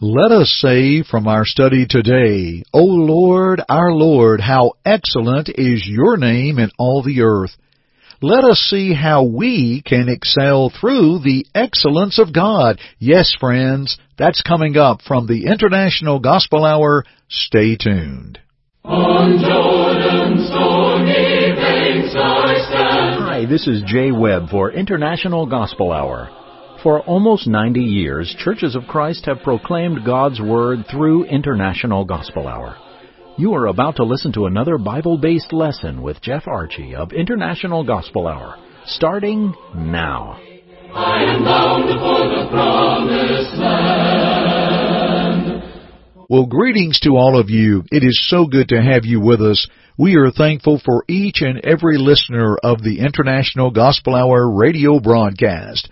Let us say from our study today, O Lord, our Lord, how excellent is your name in all the earth. Let us see how we can excel through the excellence of God. Yes, friends, that's coming up from the International Gospel Hour. Stay tuned. On Jordan's stormy banks I stand. Hi, this is Jay Webb for International Gospel Hour. For almost 90 years, Churches of Christ have proclaimed God's Word through International Gospel Hour. You are about to listen to another Bible based lesson with Jeff Archie of International Gospel Hour, starting now. I am bound for the promised land. Well, greetings to all of you. It is so good to have you with us. We are thankful for each and every listener of the International Gospel Hour radio broadcast.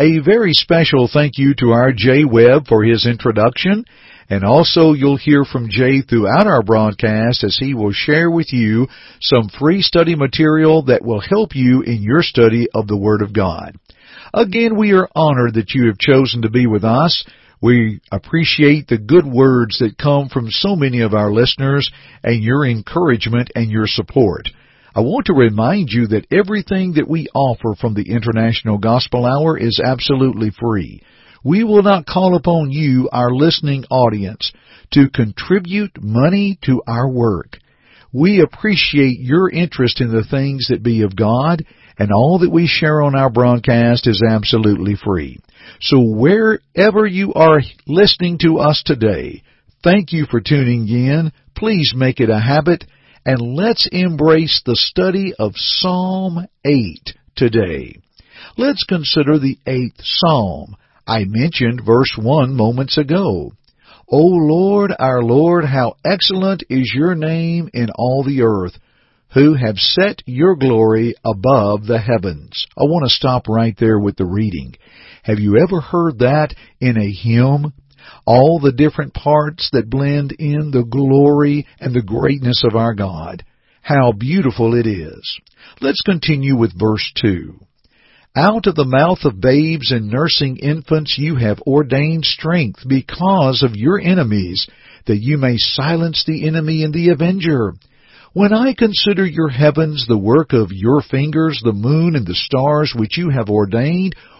A very special thank you to our Jay Webb for his introduction, and also you'll hear from Jay throughout our broadcast as he will share with you some free study material that will help you in your study of the Word of God. Again, we are honored that you have chosen to be with us. We appreciate the good words that come from so many of our listeners and your encouragement and your support. I want to remind you that everything that we offer from the International Gospel Hour is absolutely free. We will not call upon you, our listening audience, to contribute money to our work. We appreciate your interest in the things that be of God, and all that we share on our broadcast is absolutely free. So wherever you are listening to us today, thank you for tuning in. Please make it a habit and let's embrace the study of Psalm 8 today. Let's consider the eighth Psalm. I mentioned verse 1 moments ago. O Lord, our Lord, how excellent is your name in all the earth, who have set your glory above the heavens. I want to stop right there with the reading. Have you ever heard that in a hymn? All the different parts that blend in the glory and the greatness of our God. How beautiful it is. Let's continue with verse 2. Out of the mouth of babes and nursing infants you have ordained strength because of your enemies, that you may silence the enemy and the avenger. When I consider your heavens, the work of your fingers, the moon and the stars which you have ordained,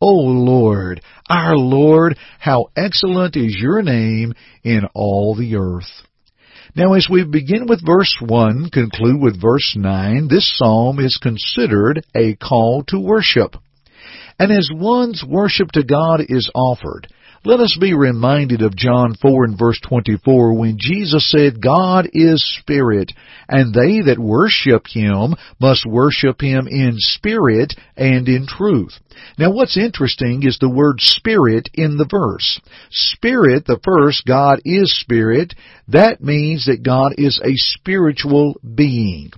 O Lord, our Lord, how excellent is your name in all the earth. Now as we begin with verse 1, conclude with verse 9, this psalm is considered a call to worship. And as one's worship to God is offered, let us be reminded of John 4 and verse 24 when Jesus said, God is spirit, and they that worship him must worship him in spirit and in truth. Now what's interesting is the word spirit in the verse. Spirit, the first, God is spirit, that means that God is a spiritual being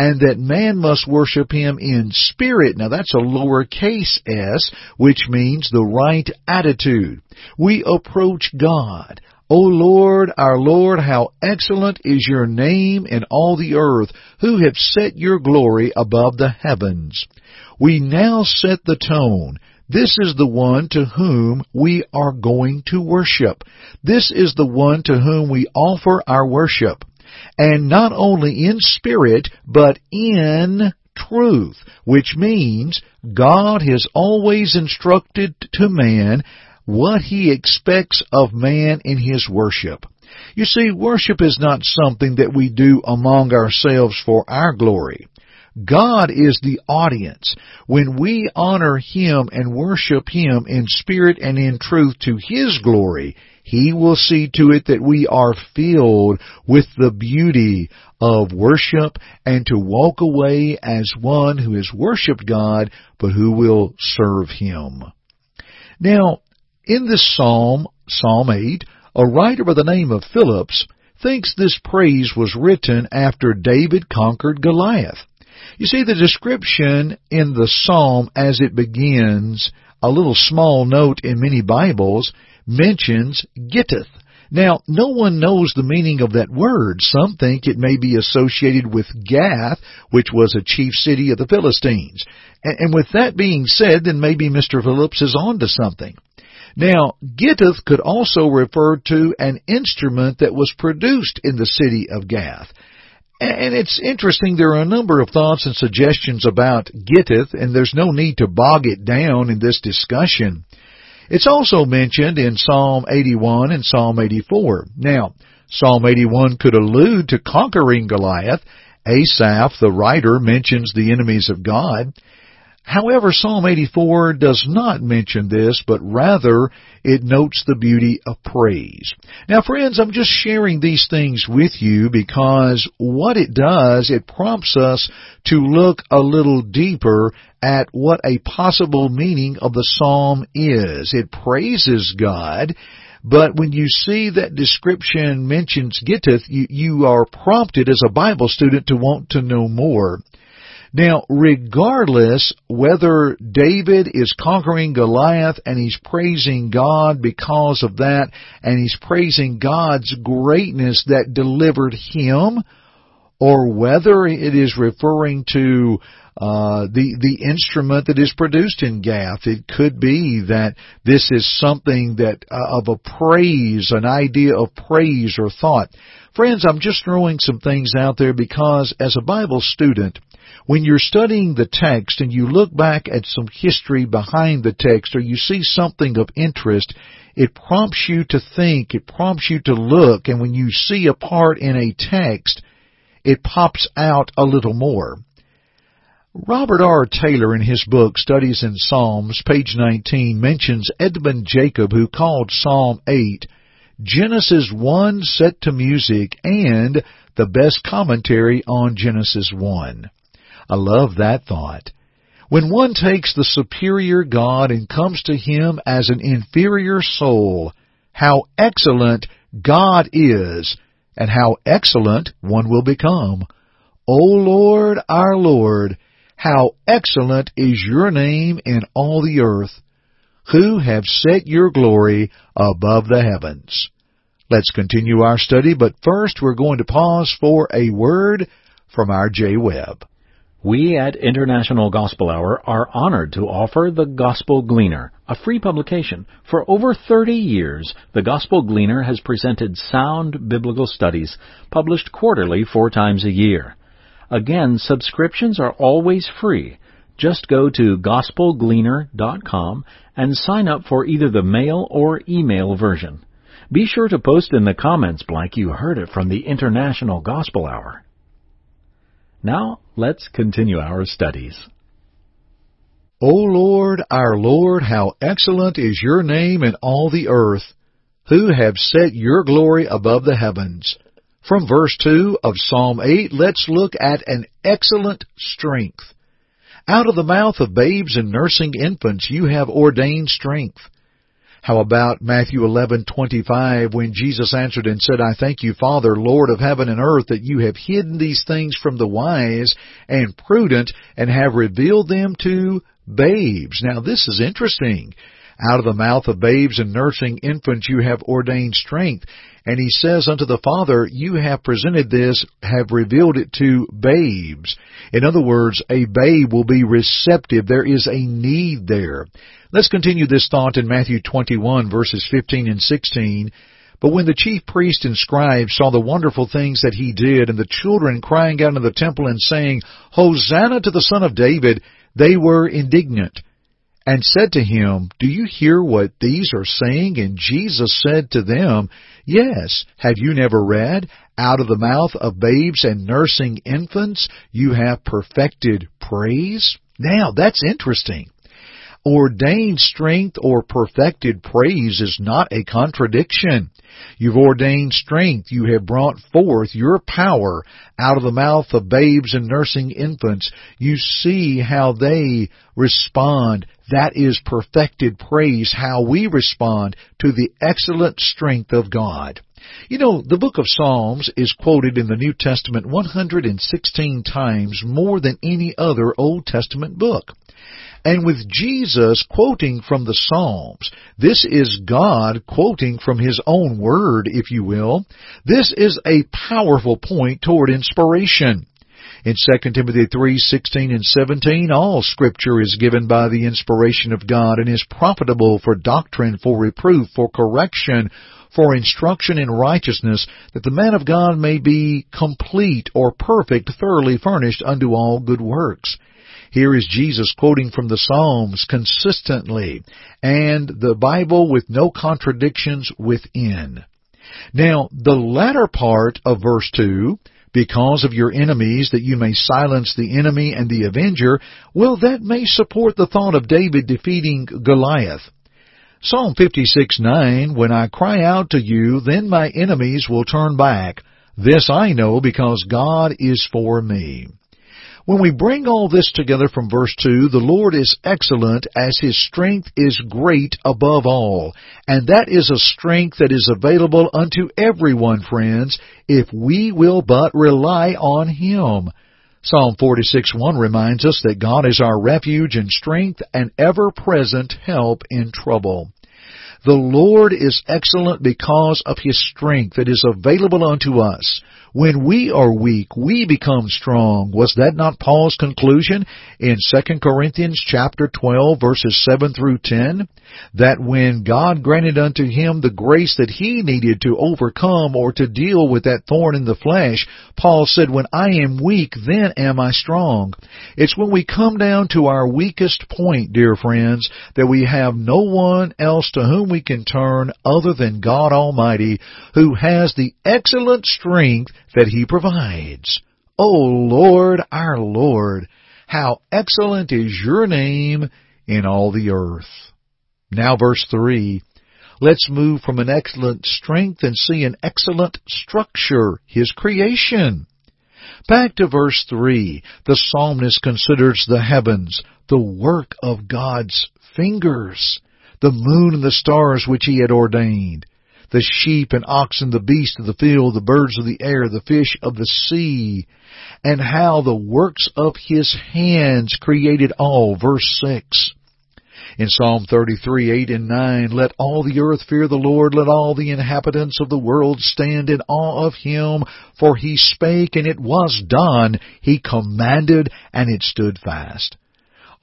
and that man must worship him in spirit. Now that's a lowercase s, which means the right attitude. We approach God. O Lord, our Lord, how excellent is your name in all the earth, who have set your glory above the heavens. We now set the tone. This is the one to whom we are going to worship. This is the one to whom we offer our worship and not only in spirit, but in truth, which means God has always instructed to man what he expects of man in his worship. You see, worship is not something that we do among ourselves for our glory. God is the audience. When we honor Him and worship Him in spirit and in truth to His glory, He will see to it that we are filled with the beauty of worship and to walk away as one who has worshiped God but who will serve Him. Now, in this psalm, Psalm 8, a writer by the name of Phillips thinks this praise was written after David conquered Goliath. You see, the description in the psalm as it begins, a little small note in many Bibles, mentions Gittith. Now, no one knows the meaning of that word. Some think it may be associated with Gath, which was a chief city of the Philistines. And with that being said, then maybe Mr. Phillips is on to something. Now, Gittith could also refer to an instrument that was produced in the city of Gath. And it's interesting, there are a number of thoughts and suggestions about Gittith, and there's no need to bog it down in this discussion. It's also mentioned in Psalm 81 and Psalm 84. Now, Psalm 81 could allude to conquering Goliath. Asaph, the writer, mentions the enemies of God. However, Psalm 84 does not mention this, but rather it notes the beauty of praise. Now friends, I'm just sharing these things with you because what it does, it prompts us to look a little deeper at what a possible meaning of the psalm is. It praises God, but when you see that description mentions Gittith, you, you are prompted as a Bible student to want to know more. Now, regardless whether David is conquering Goliath and he's praising God because of that, and he's praising God's greatness that delivered him, or whether it is referring to uh, the the instrument that is produced in Gath. It could be that this is something that uh, of a praise, an idea of praise or thought. Friends, I'm just throwing some things out there because as a Bible student, when you're studying the text and you look back at some history behind the text or you see something of interest, it prompts you to think, it prompts you to look, and when you see a part in a text, it pops out a little more. Robert R. Taylor in his book Studies in Psalms, page 19, mentions Edmund Jacob who called Psalm 8 Genesis 1 set to music and the best commentary on Genesis 1. I love that thought. When one takes the superior God and comes to Him as an inferior soul, how excellent God is, and how excellent one will become. O Lord, our Lord, how excellent is your name in all the earth, who have set your glory above the heavens. Let's continue our study, but first we're going to pause for a word from our Jay. We at International Gospel Hour are honored to offer the Gospel Gleaner, a free publication. For over 30 years, the Gospel Gleaner has presented sound biblical studies, published quarterly four times a year. Again, subscriptions are always free. Just go to gospelgleaner.com and sign up for either the mail or email version. Be sure to post in the comments blank you heard it from the International Gospel Hour. Now, let's continue our studies. O Lord, our Lord, how excellent is your name in all the earth, who have set your glory above the heavens. From verse 2 of Psalm 8, let's look at an excellent strength. Out of the mouth of babes and nursing infants you have ordained strength. How about Matthew 11:25 when Jesus answered and said, "I thank you, Father, Lord of heaven and earth, that you have hidden these things from the wise and prudent and have revealed them to babes." Now this is interesting. Out of the mouth of babes and nursing infants you have ordained strength. And he says unto the Father, You have presented this, have revealed it to babes. In other words, a babe will be receptive. There is a need there. Let's continue this thought in Matthew 21 verses 15 and 16. But when the chief priests and scribes saw the wonderful things that he did, and the children crying out in the temple and saying, Hosanna to the Son of David, they were indignant, and said to him, Do you hear what these are saying? And Jesus said to them, Yes, have you never read, Out of the mouth of babes and nursing infants you have perfected praise? Now, that's interesting. Ordained strength or perfected praise is not a contradiction. You've ordained strength. You have brought forth your power out of the mouth of babes and nursing infants. You see how they respond. That is perfected praise, how we respond to the excellent strength of God. You know, the book of Psalms is quoted in the New Testament 116 times more than any other Old Testament book. And with Jesus quoting from the Psalms, this is God quoting from His own Word, if you will. This is a powerful point toward inspiration. In 2 Timothy 3:16 and 17, all scripture is given by the inspiration of God and is profitable for doctrine, for reproof, for correction, for instruction in righteousness, that the man of God may be complete or perfect, thoroughly furnished unto all good works. Here is Jesus quoting from the Psalms consistently, and the Bible with no contradictions within. Now, the latter part of verse 2, because of your enemies, that you may silence the enemy and the avenger, well, that may support the thought of David defeating Goliath. Psalm 56:9, When I cry out to you, then my enemies will turn back. This I know because God is for me. When we bring all this together from verse 2, the Lord is excellent as His strength is great above all. And that is a strength that is available unto everyone, friends, if we will but rely on Him. Psalm 46:1 reminds us that God is our refuge and strength and ever-present help in trouble. The Lord is excellent because of His strength that is available unto us. When we are weak, we become strong. Was that not Paul's conclusion in 2 Corinthians chapter 12 verses 7 through 10? That when God granted unto him the grace that he needed to overcome or to deal with that thorn in the flesh, Paul said, when I am weak, then am I strong. It's when we come down to our weakest point, dear friends, that we have no one else to whom we can turn other than God Almighty, who has the excellent strength that He provides. O Lord, our Lord, how excellent is your name in all the earth. Now verse 3. Let's move from an excellent strength and see an excellent structure, His creation. Back to verse 3, the psalmist considers the heavens, the work of God's fingers, the moon and the stars which He had ordained the sheep and oxen, the beasts of the field, the birds of the air, the fish of the sea, and how the works of his hands created all. Verse 6. In Psalm 33, 8 and 9, Let all the earth fear the Lord, let all the inhabitants of the world stand in awe of him, for he spake and it was done, he commanded and it stood fast.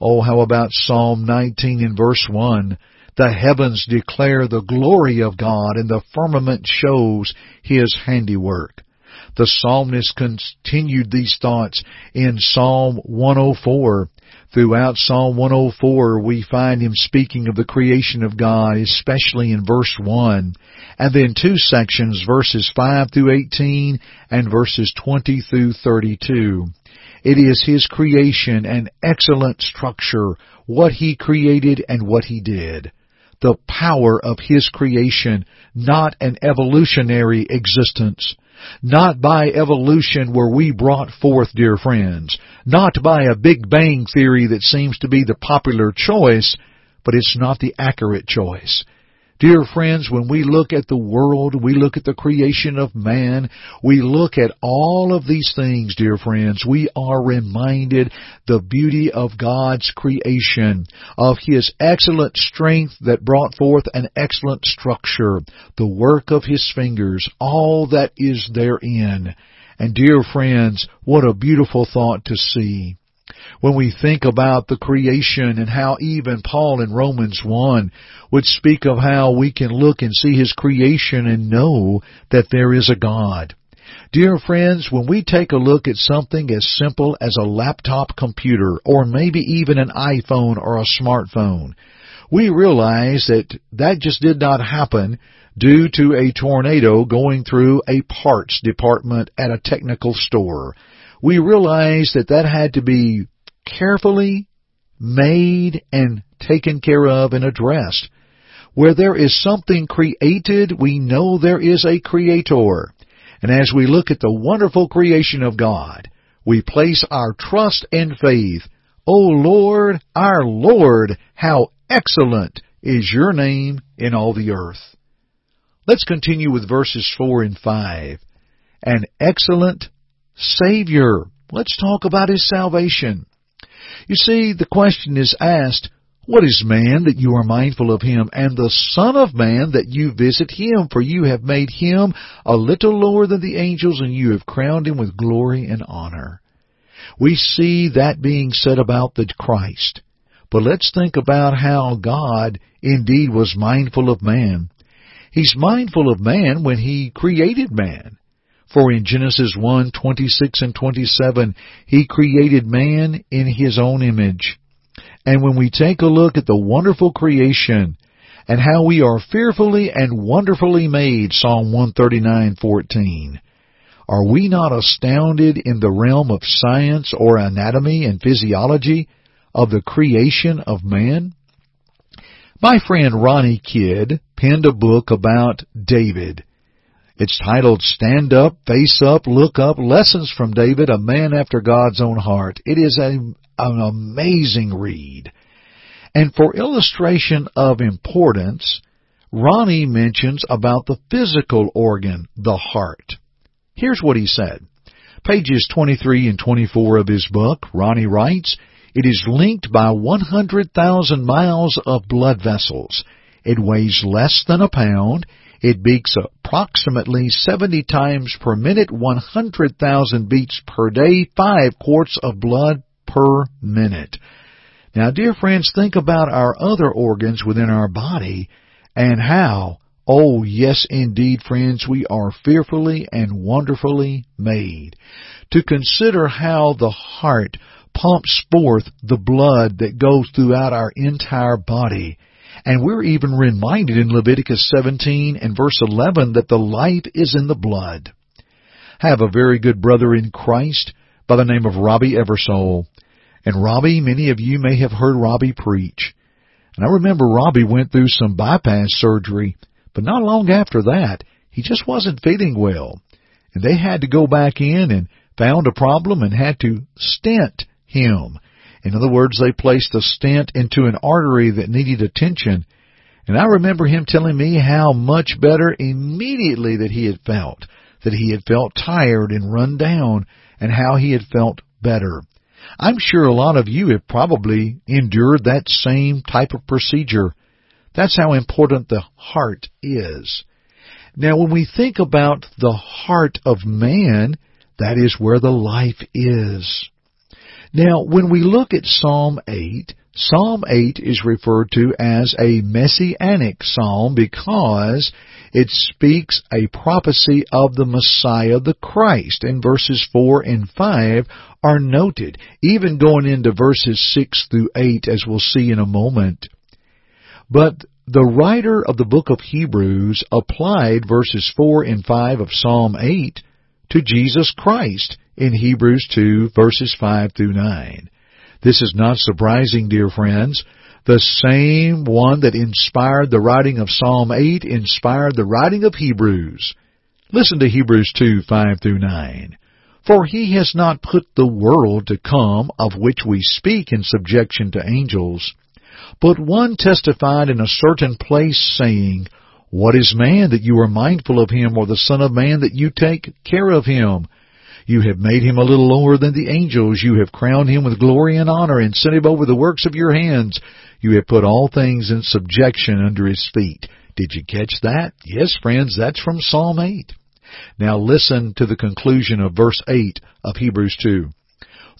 Oh, how about Psalm 19 and verse 1? The heavens declare the glory of God, and the firmament shows His handiwork. The psalmist continued these thoughts in Psalm 104. Throughout Psalm 104, we find him speaking of the creation of God, especially in verse 1, and then two sections, verses 5 through 18 and verses 20 through 32. It is His creation and excellent structure, what He created and what He did the power of His creation, not an evolutionary existence. Not by evolution were we brought forth, dear friends. Not by a Big Bang theory that seems to be the popular choice, but it's not the accurate choice. Dear friends, when we look at the world, we look at the creation of man, we look at all of these things, dear friends, we are reminded the beauty of God's creation, of His excellent strength that brought forth an excellent structure, the work of His fingers, all that is therein. And dear friends, what a beautiful thought to see when we think about the creation and how even Paul in Romans 1 would speak of how we can look and see His creation and know that there is a God. Dear friends, when we take a look at something as simple as a laptop computer or maybe even an iPhone or a smartphone, we realize that that just did not happen due to a tornado going through a parts department at a technical store. We realize that that had to be carefully made and taken care of and addressed. Where there is something created, we know there is a creator. And as we look at the wonderful creation of God, we place our trust and faith. O Lord, our Lord, how excellent is your name in all the earth. Let's continue with verses 4 and 5. An excellent Savior. Let's talk about His salvation. You see, the question is asked, what is man that you are mindful of him, and the Son of Man that you visit him? For you have made him a little lower than the angels, and you have crowned him with glory and honor. We see that being said about the Christ. But let's think about how God indeed was mindful of man. He's mindful of man when he created man. For in Genesis 1, 26 and 27, he created man in his own image. And when we take a look at the wonderful creation and how we are fearfully and wonderfully made, Psalm 139:14, are we not astounded in the realm of science or anatomy and physiology of the creation of man? My friend Ronnie Kidd penned a book about David. It's titled Stand Up, Face Up, Look Up, Lessons from David, a Man After God's Own Heart. It is a an amazing read. And for illustration of importance, Ronnie mentions about the physical organ, the heart. Here's what he said. Pages 23 and 24 of his book, Ronnie writes, It is linked by 100,000 miles of blood vessels. It weighs less than a pound. It beats approximately 70 times per minute, 100,000 beats per day, 5 quarts of blood per minute. Now, dear friends, think about our other organs within our body and how, oh yes indeed friends, we are fearfully and wonderfully made. To consider how the heart pumps forth the blood that goes throughout our entire body. And we're even reminded in Leviticus 17 and verse 11 that the life is in the blood. I have a very good brother in Christ by the name of Robbie Eversole. And Robbie, many of you may have heard Robbie preach. And I remember Robbie went through some bypass surgery, but not long after that, he just wasn't feeling well. And they had to go back in and found a problem and had to stent him. In other words, they placed a stent into an artery that needed attention. And I remember him telling me how much better immediately that he had felt, that he had felt tired and run down, and how he had felt better. I'm sure a lot of you have probably endured that same type of procedure. That's how important the heart is. Now, when we think about the heart of man, that is where the life is. Now, when we look at Psalm 8, Psalm 8 is referred to as a messianic psalm because it speaks a prophecy of the Messiah, the Christ, and verses 4 and 5 are noted, even going into verses 6 through 8, as we'll see in a moment. But the writer of the book of Hebrews applied verses 4 and 5 of Psalm 8 to Jesus Christ in Hebrews 2 verses 5 through 9. This is not surprising, dear friends. The same one that inspired the writing of Psalm 8 inspired the writing of Hebrews. Listen to Hebrews 2, 5 through 9. For he has not put the world to come of which we speak in subjection to angels. But one testified in a certain place saying, What is man that you are mindful of him, or the son of man that you take care of him? You have made him a little lower than the angels. You have crowned him with glory and honor and set him over the works of your hands. You have put all things in subjection under his feet. Did you catch that? Yes, friends, that's from Psalm 8. Now listen to the conclusion of verse 8 of Hebrews 2.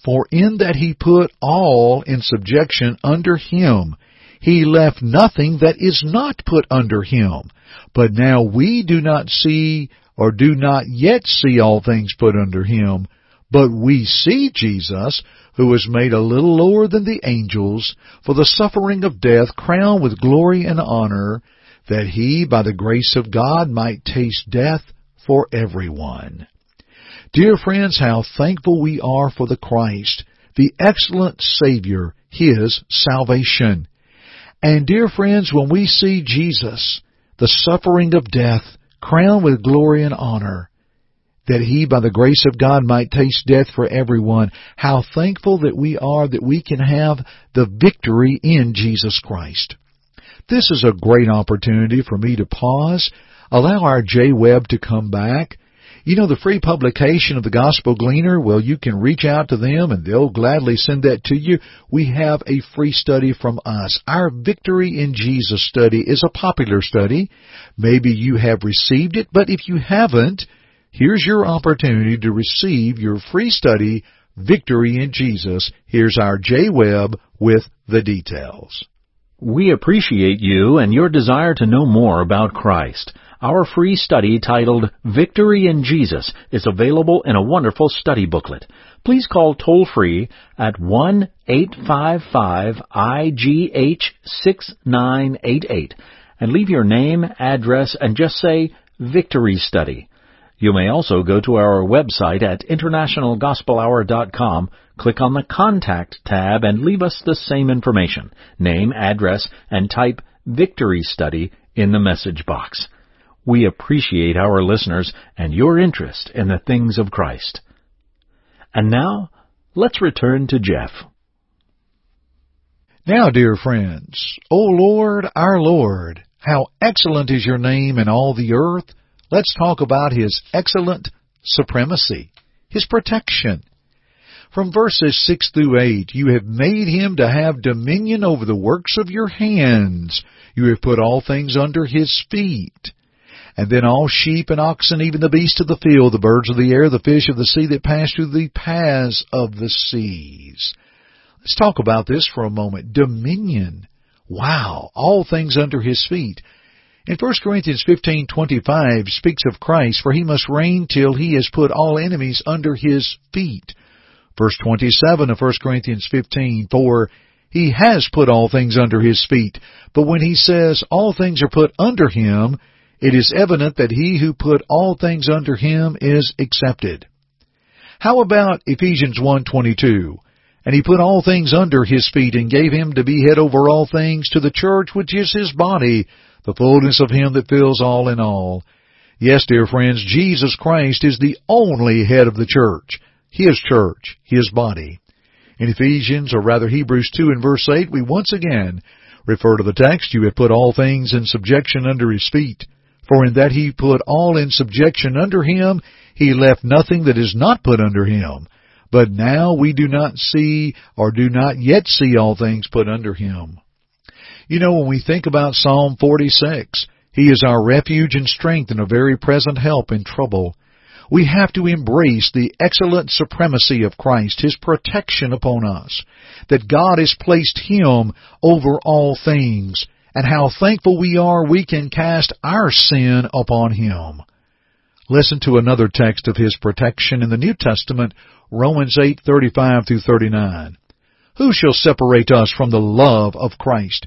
For in that he put all in subjection under him, he left nothing that is not put under him. But now we do not see or do not yet see all things put under him, but we see Jesus, who was made a little lower than the angels, for the suffering of death, crowned with glory and honor, that he, by the grace of God, might taste death for everyone. Dear friends, how thankful we are for the Christ, the excellent Savior, His salvation. And dear friends, when we see Jesus, the suffering of death, crowned with glory and honor, that he, by the grace of God, might taste death for everyone. How thankful that we are that we can have the victory in Jesus Christ. This is a great opportunity for me to pause. Allow our Jay Webb to come back. You know, the free publication of the Gospel Gleaner, well, you can reach out to them and they'll gladly send that to you. We have a free study from us. Our Victory in Jesus study is a popular study. Maybe you have received it, but if you haven't, here's your opportunity to receive your free study, Victory in Jesus. Here's our Jay Webb with the details. We appreciate you and your desire to know more about Christ. Our free study titled Victory in Jesus is available in a wonderful study booklet. Please call toll free at 1-855-IGH-6988 and leave your name, address, and just say Victory Study. You may also go to our website at internationalgospelhour.com, click on the Contact tab, and leave us the same information, name, address, and type Victory Study in the message box. We appreciate our listeners and your interest in the things of Christ. And now, let's return to Jeff. Now, dear friends, O Lord, our Lord, how excellent is your name in all the earth. Let's talk about His excellent supremacy, His protection. From verses 6 through 8, you have made Him to have dominion over the works of your hands. You have put all things under His feet. And then all sheep and oxen, even the beasts of the field, the birds of the air, the fish of the sea that pass through the paths of the seas. Let's talk about this for a moment. Dominion. Wow. All things under his feet. In 1 Corinthians 15:25 speaks of Christ, for he must reign till he has put all enemies under his feet. Verse 27 of 1 Corinthians 15, for he has put all things under his feet. But when he says all things are put under him, it is evident that he who put all things under him is accepted. How about Ephesians 1:22? And he put all things under his feet and gave him to be head over all things to the church which is his body, the fullness of him that fills all in all. Yes, dear friends, Jesus Christ is the only head of the church, his church, his body. In Ephesians, or rather Hebrews 2 and verse 8, we once again refer to the text, you have put all things in subjection under his feet. For in that he put all in subjection under him, he left nothing that is not put under him. But now we do not see or do not yet see all things put under him. You know, when we think about Psalm 46, he is our refuge and strength and a very present help in trouble. We have to embrace the excellent supremacy of Christ, His protection upon us, that God has placed Him over all things, and how thankful we are we can cast our sin upon Him. Listen to another text of His protection in the New Testament, Romans 8:35 through 39. Who shall separate us from the love of Christ?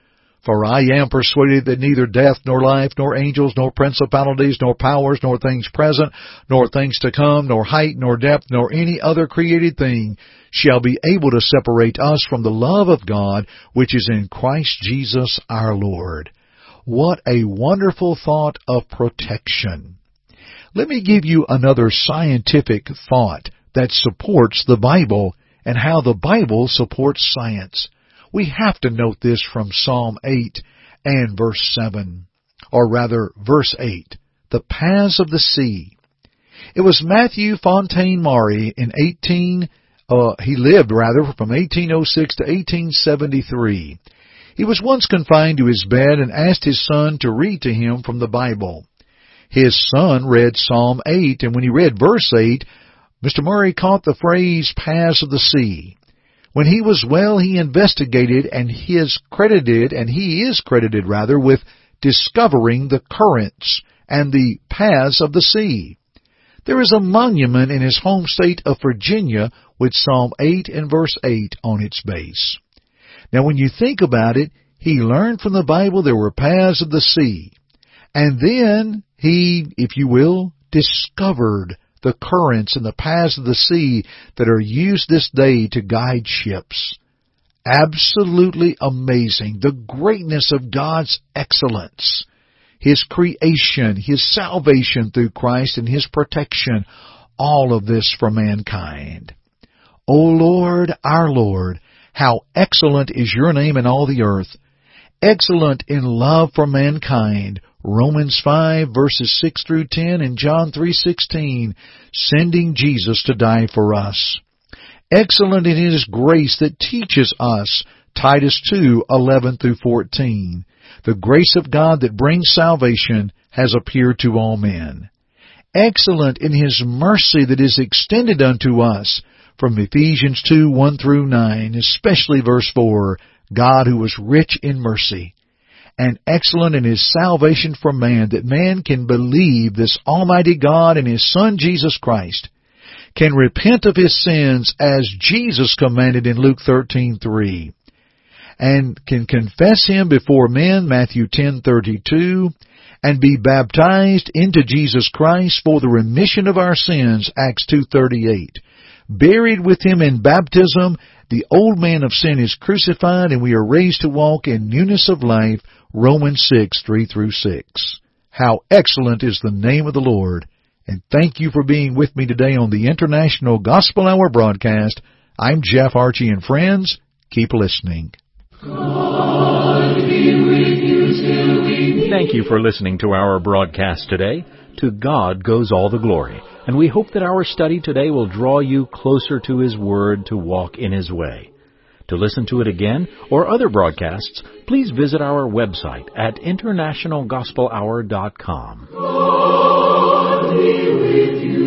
For I am persuaded that neither death, nor life, nor angels, nor principalities, nor powers, nor things present, nor things to come, nor height, nor depth, nor any other created thing shall be able to separate us from the love of God which is in Christ Jesus our Lord. What a wonderful thought of protection. Let me give you another scientific thought that supports the Bible and how the Bible supports science. We have to note this from Psalm 8 and verse 7, or rather verse 8, the paths of the sea. It was Matthew Fontaine Maury in 18, uh, he lived rather from 1806 to 1873. He was once confined to his bed and asked his son to read to him from the Bible. His son read Psalm 8, and when he read verse 8, Mr. Maury caught the phrase paths of the sea. When he was well, he investigated and he is credited, and he is credited rather, with discovering the currents and the paths of the sea. There is a monument in his home state of Virginia with Psalm 8 and verse 8 on its base. Now when you think about it, he learned from the Bible there were paths of the sea. And then he, if you will, discovered the currents and the paths of the sea that are used this day to guide ships. Absolutely amazing. The greatness of God's excellence. His creation, His salvation through Christ, and His protection. All of this for mankind. O Lord, our Lord, how excellent is your name in all the earth. Excellent in love for mankind. Romans 5 verses 6 through 10 and John 3:16, sending Jesus to die for us. Excellent in his grace that teaches us. Titus 2:11 through 14. The grace of God that brings salvation has appeared to all men. Excellent in his mercy that is extended unto us from Ephesians 2, 1 through 9, especially verse 4, God who was rich in mercy and excellent in his salvation for man that man can believe this almighty God and his son Jesus Christ can repent of his sins as Jesus commanded in Luke 13:3 and can confess him before men Matthew 10:32 and be baptized into Jesus Christ for the remission of our sins Acts 2:38 buried with him in baptism, the old man of sin is crucified and we are raised to walk in newness of life, Romans 6, 3 through 6. How excellent is the name of the Lord. And thank you for being with me today on the International Gospel Hour broadcast. I'm Jeff Archie and friends, keep listening. Thank you for listening to our broadcast today. To God goes all the glory and we hope that our study today will draw you closer to His Word to walk in His way. To listen to it again or other broadcasts, please visit our website at internationalgospelhour.com.